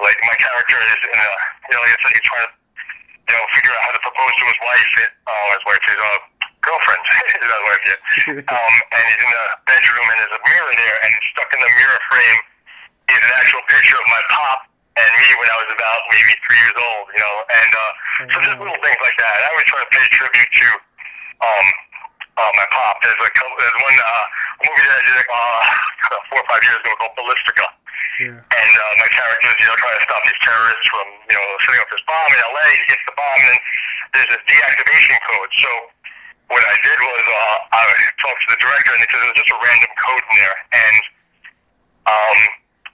like my character is in a you know like I said he's trying to you know figure out how to propose to his wife. It, uh his wife his uh girlfriend. [LAUGHS] His wife yet [LAUGHS] um and he's in the bedroom and there's a mirror there and stuck in the mirror frame is an actual picture of my pop and me when I was about maybe three years old you know? And uh so just little things like that. I always try to pay tribute to um uh, my pop there's a couple there's one uh movie that I did uh four or five years ago called Ballistica yeah and uh, my character is, you know, trying to stop these terrorists from, you know, setting up this bomb in LA. He gets the bomb, and there's a deactivation code. So what I did was uh, I talked to the director, and because it was just a random code in there, and um,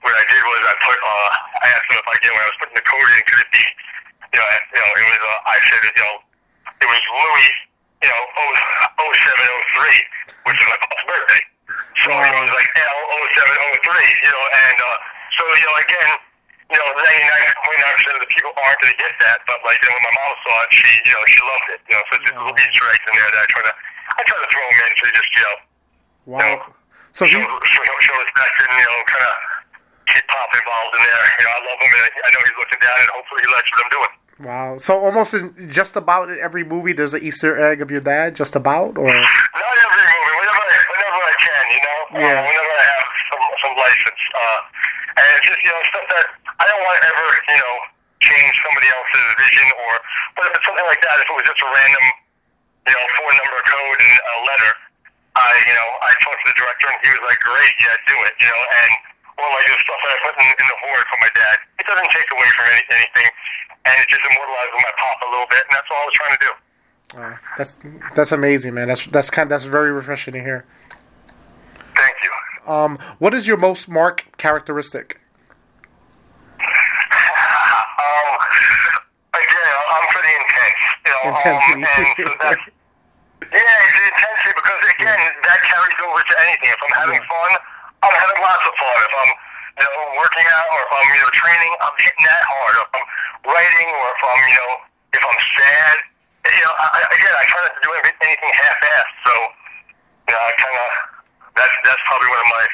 what I did was I put, uh, I asked him if I, you know, when I was putting the code in, could it be, you know, you know, it was, uh, I said, you know, it was Louis, you know, 0703, which is my pop's birthday. So you know, it was like L 0703, you know, and uh, so you know, again, you know, 99.9% of the people aren't going to get that, but like then when my mom saw it, she, you know, she loved it. You know, so it's just little Easter eggs in there that I try to, I try to throw them in to just, you know, wow so show, he show, show respect and you know, kind of keep Pop involved in there. You know, I love him, and I know he's looking down, and hopefully he likes what I'm doing. Wow. So almost in just about in every movie there's an Easter egg of your dad just about or? Not every movie, whenever I, whenever I can, you know, Yeah. uh, whenever I have some some license, uh, and it's just you know stuff that I don't want to ever you know change somebody else's vision or, but if it's something like that, if it was just a random you know four number code and a letter, I you know I talked to the director and he was like, great, yeah, do it, you know, and or like the stuff that I put in, in the horde for my dad, it doesn't take away from any, anything, and it just immortalizes my pop a little bit, and that's all I was trying to do. Wow. that's that's amazing man that's that's kind that's very refreshing to hear Thank you. um what is your most marked characteristic [LAUGHS] Um, again, I'm pretty intense. You know, Intensity. Um, so [LAUGHS] yeah, it's intensity because again, that carries over to anything. If I'm having fun, I'm having lots of fun. If I'm, you know, working out or if I'm, you know, training, I'm hitting that hard. If I'm writing or if I'm, you know, if I'm sad, you know, I- again, I try not to do anything half-assed. So, you know, I kind of that's that's probably one of my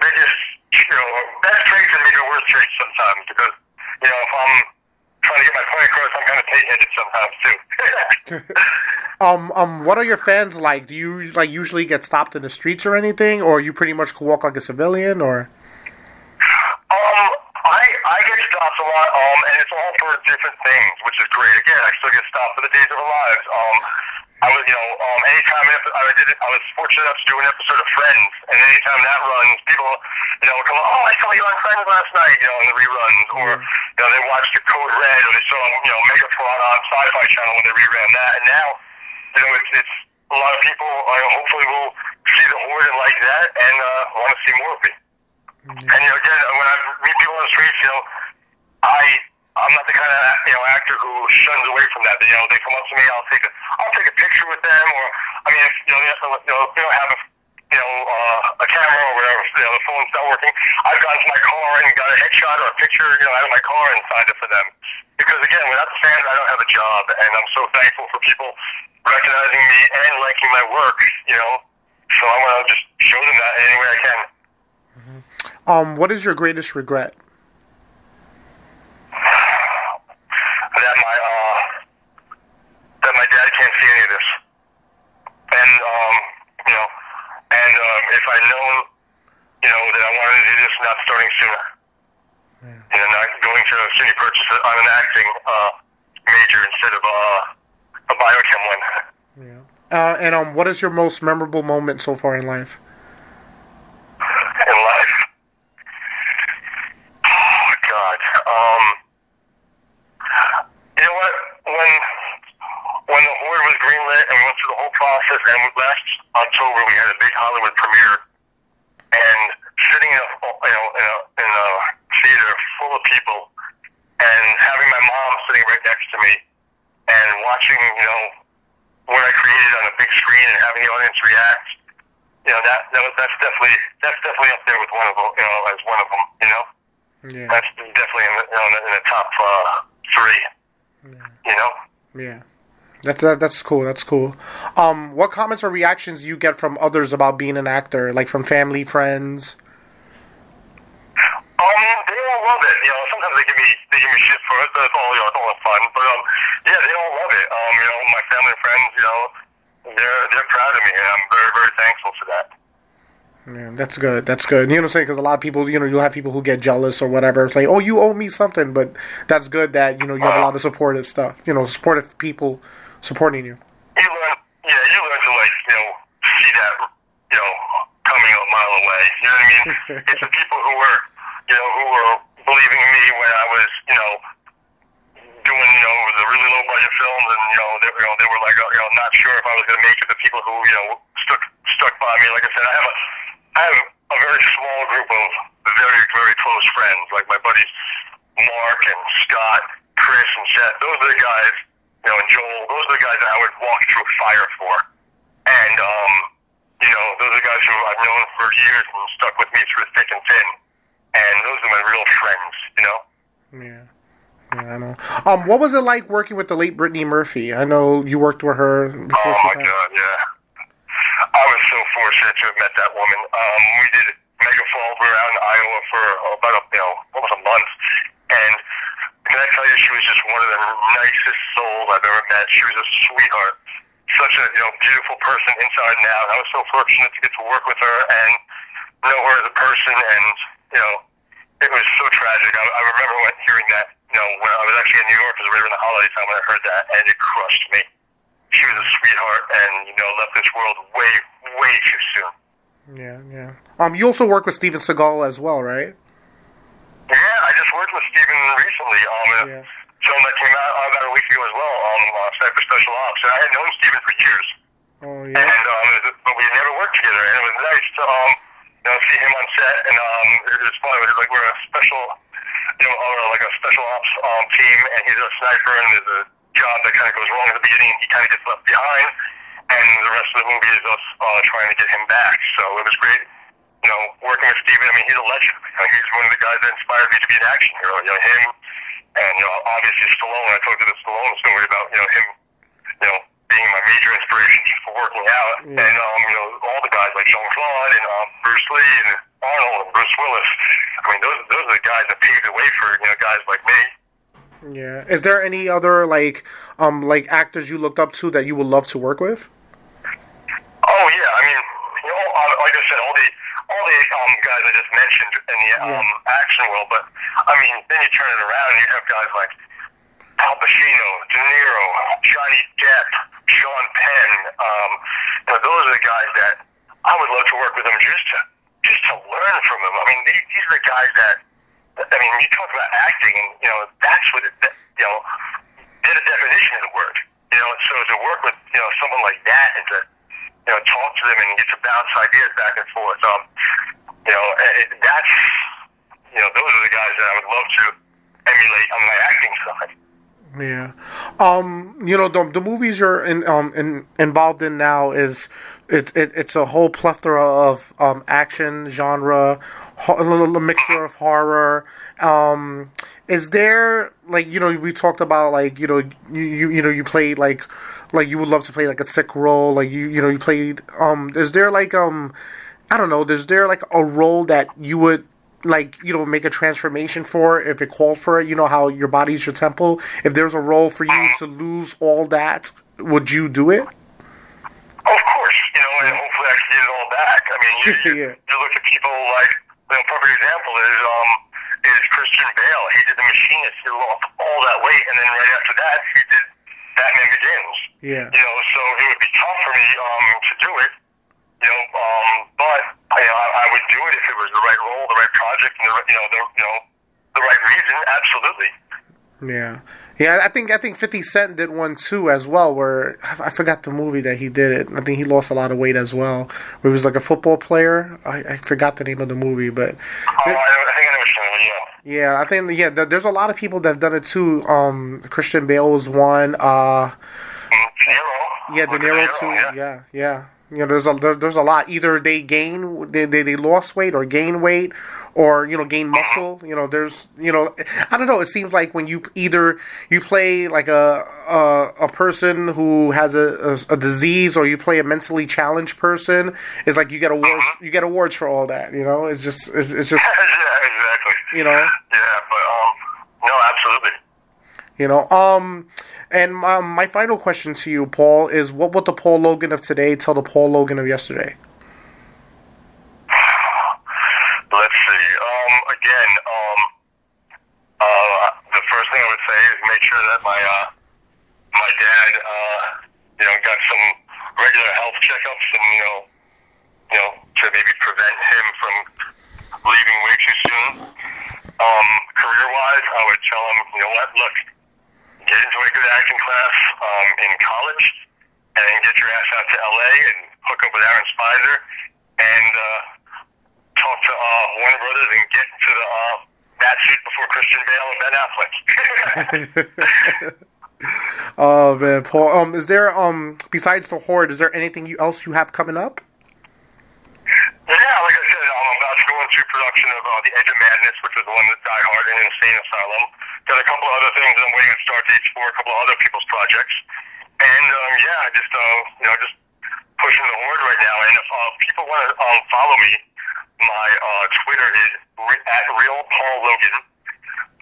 biggest, you know, best traits and maybe worst traits sometimes because, you know, if I'm trying to get my point across, I'm kind of pig-headed sometimes too. [LAUGHS] Um, um, what are your fans like? Do you like usually get stopped in the streets or anything, or you pretty much can walk like a civilian, or? Um, I I get stopped a lot, um, and it's all for different things, which is great. Again, I still get stopped for the days of our lives. Um, I was, you I did it, I was fortunate enough to do an episode of Friends, and anytime that runs, people, you know, come, oh, I saw you on Friends last night, you know, in the reruns, or you know, they watched the Code Red, or they saw, you know, Megatron on Sci-Fi Channel when they reran that, and now, you know, it's, it's a lot of people, uh, hopefully, will see the Horde and like that, and uh, want to see more of it. And you know, again, when I meet people on the streets, you know, I I'm not the kind of you know actor who shuns away from that. You know, they come up to me, I'll take a I'll take a picture with them, or I mean, if, you know, they, you know, if they don't have a you know uh, a camera or whatever, you know, the phone's not working. I've gone to my car and got a headshot or a picture, you know, out of my car and signed it for them. Because again, without the fans, I don't have a job, and I'm so thankful for people recognizing me and liking my work. You know, so I want to just show them that any way I can. Um, what is your greatest regret? That my uh, that my dad can't see any of this, and um, you know, and um, if I'd known, you know, that I wanted to do this, not starting sooner, you know, not going to SUNY Purchase on an acting uh, major instead of uh, a biochem one. Yeah. Uh, and um, what is your most memorable moment so far in life? in life. Oh God. Um. You know what? When when the Horde was greenlit and we went through the whole process, and last October we had a big Hollywood premiere, and sitting in a you know in a in a theater full of people, and having my mom sitting right next to me, and watching you know what I created on a big screen and having the audience react you know that, that was, that's definitely that's definitely up there with one of them. You know, as one of them. You know, Yeah. that's definitely in the, you know, in the, in the top uh, three. You know, Yeah. That's that, that's cool. That's cool. Um, what comments or reactions do you get from others about being an actor, like from family, friends? um, they all love it. You know, sometimes they give me they give me shit for it, but it's all you know, it's all fun. But um, yeah, they all love it. Um, you know, my family and friends, you know, they're they're proud of me, and I'm very very thankful for that. Yeah, that's good. That's good. You know what I'm saying? Because a lot of people, you know, you'll have people who get jealous or whatever. It's like, oh, you owe me something, but that's good that you know you have a lot of supportive stuff. You know, supportive people supporting you. you learn, yeah, you learn to like, you know, see that, you know, coming a mile away. You know what I mean? [LAUGHS] it's the people who were, you know, who were believing me when I was, you know, doing, you know, the really low budget films, and you know, they, you know, they were like, uh, you know, not sure if I was going to make it. The people who, you know, stuck stuck by me. Like I said, I have a, I have a very small group of very, very close friends, like my buddies Mark and Scott, Chris and Chet. Those are the guys, you know, and Joel. Those are the guys that I would walk through fire for. And um, you know, those are the guys who I've known for years and stuck with me through thick and thin. And those are my real friends, you know. Yeah. Yeah, I know. Um, what was it like working with the late Brittany Murphy? I know you worked with her before Oh my passed. God, yeah. I was so fortunate to have met that woman. Um, we did Megafault. We were out in Iowa for about a, you know almost a month, and can I tell you, she was just one of the nicest souls I've ever met. She was a sweetheart, such a you know beautiful person inside and out. I was so fortunate to get to work with her and know her as a person, and you know it was so tragic. I, I remember when hearing that. You know, when I was actually in New York, it was right around the holiday time when I heard that, and it crushed me she was a sweetheart and you know left this world way way too soon. Yeah, yeah. Um, you also work with Steven Seagal as well, right? Yeah, I just worked with Steven recently on a Yeah. film that came out about a week ago as well on uh, Sniper Special Ops, and I had known Steven for years, Oh and um, but we had never worked together, and it was nice to um you know see him on set, and um it was fun. It was like we're a special you know or like a special ops um team, and he's a sniper, and there's a job that kind of goes wrong at the beginning, he kind of gets left behind, and the rest of the movie is us uh, trying to get him back. So it was great, you know, working with Steven. I mean, he's a legend. You know, he's one of the guys that inspired me to be an action hero. You know, him and you know, obviously Stallone. I told you the Stallone story about you know him, you know, being my major inspiration for working out, Yeah. and um, you know, all the guys like Jean Claude and um, Bruce Lee and Arnold and Bruce Willis. I mean, those those are the guys that paved the way for you know guys like me. Yeah. Is there any other like um like actors you looked up to that you would love to work with? Oh yeah, I mean, you know, like I said, all the all the um, guys I just mentioned in the um, action world, but I mean, then you turn it around and you have guys like Al Pacino, De Niro, Johnny Depp, Sean Penn. Um, you know, those are the guys that I would love to work with them just to just to learn from them. I mean, they, these are the guys that I mean, you talk about acting, you know, that's what it, you know, they're the definition of the word. You know, so to work with you know someone like that and to you know talk to them and get to bounce ideas back and forth. Um, you know, it, that's you know those are the guys that I would love to emulate on my acting side. Yeah. Um, you know, the, the movies you're in, um, in, involved in now is it, it, it's a whole plethora of um, action genre, a little mixture of horror. Um, is there like you know we talked about like you know you, you you know you played like like you would love to play like a sick role like you you know you played um is there like um I don't know is there like a role that you would like you know make a transformation for if it called for it you know how your body's your temple if there's a role for you to lose all that would you do it Of course, you know, and hopefully I can get it all back. I mean, you, [LAUGHS] you, Yeah. you look at people like, you know, perfect example is um is Christian Bale. He did The Machinist. He lost all that weight, and then right after that, he did Batman Begins. Yeah You know, so it would be tough for me um to do it. You know, um, but you know, I, I would do it if it was the right role, the right project, and the you know, the you know, the right reason. Absolutely. Yeah, yeah. I think I think Fifty Cent did one too as well. Where I forgot the movie that he did it. I think he lost a lot of weight as well. Where he was like a football player. I, I forgot the name of the movie, but Oh, I, I think I know what you're saying. Yeah. yeah, I think yeah. There's a lot of people that have done it too. Um, Christian Bale was one. Uh. Yeah, De at Niro too. yeah. Yeah, yeah. You know, there's a there, there's a lot. Either they gain they, they they lost weight or gain weight, or you know gain muscle. You know, there's you know I don't know. It seems like when you either you play like a a, a person who has a, a, a disease, or you play a mentally challenged person, it's like you get awards you get awards for all that. You know, it's just it's, it's just [LAUGHS] yeah, exactly. you know Yeah, but um, no, absolutely. you know um. And um, my final question to you, Paul, is what would the Paul Logan of today tell the Paul Logan of yesterday? Let's see. Um, again, um, uh, the first thing I would say is make sure that my uh, my dad, uh, you know, got some regular health checkups, and you know, you know, to maybe prevent him from leaving way too soon. Um, career-wise, I would tell him, you know what, look, get into a good acting class um, in college, and then get your ass out to LA and hook up with Aaron Speiser, and uh, talk to uh, Warner Brothers and get to the uh, that suit before Christian Bale and Ben Affleck. [LAUGHS] Oh man, Paul. Um, is there um besides the horde, is there anything you, else you have coming up? yeah, like I said, I'm about to go into production of uh, The Edge of Madness, which is the one that Die Hard and Insane Asylum. Got a couple other things I'm waiting on start dates for, a couple of other people's projects, and um, yeah, just uh, you know, just pushing the horde right now. And if uh, people want to um, follow me, my uh, Twitter is re- at real Paul Logan.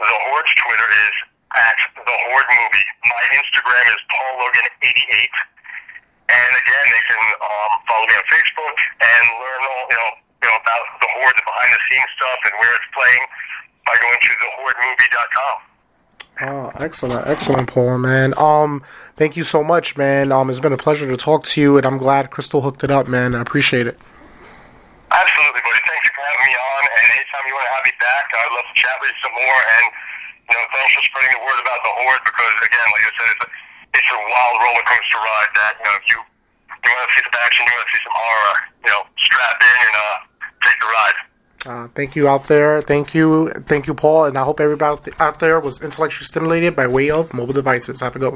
The Horde's Twitter is at the Horde Movie. My Instagram is Paul Logan 88. And again, they can um, follow me on Facebook and learn all you know, you know about the Horde, the behind the scenes stuff, and where it's playing by going to thehordemovie.com. Oh, excellent, excellent, Paul, man. Um, thank you so much, man. Um, it's been a pleasure to talk to you, and I'm glad Crystal hooked it up, man. I appreciate it. Absolutely, buddy. Thank you for having me on. And anytime you want to have me back, I'd love to chat with you some more. And you know, thanks for spreading the word about the horde because, again, like I said, it's a, it's a wild roller coaster ride. That you know, if you you want to see some action, you want to see some horror, you know, strap in and uh, take the ride. Uh, thank you out there. Thank you, thank you, Paul, and I hope everybody out there was intellectually stimulated by way of mobile devices. Have a good one.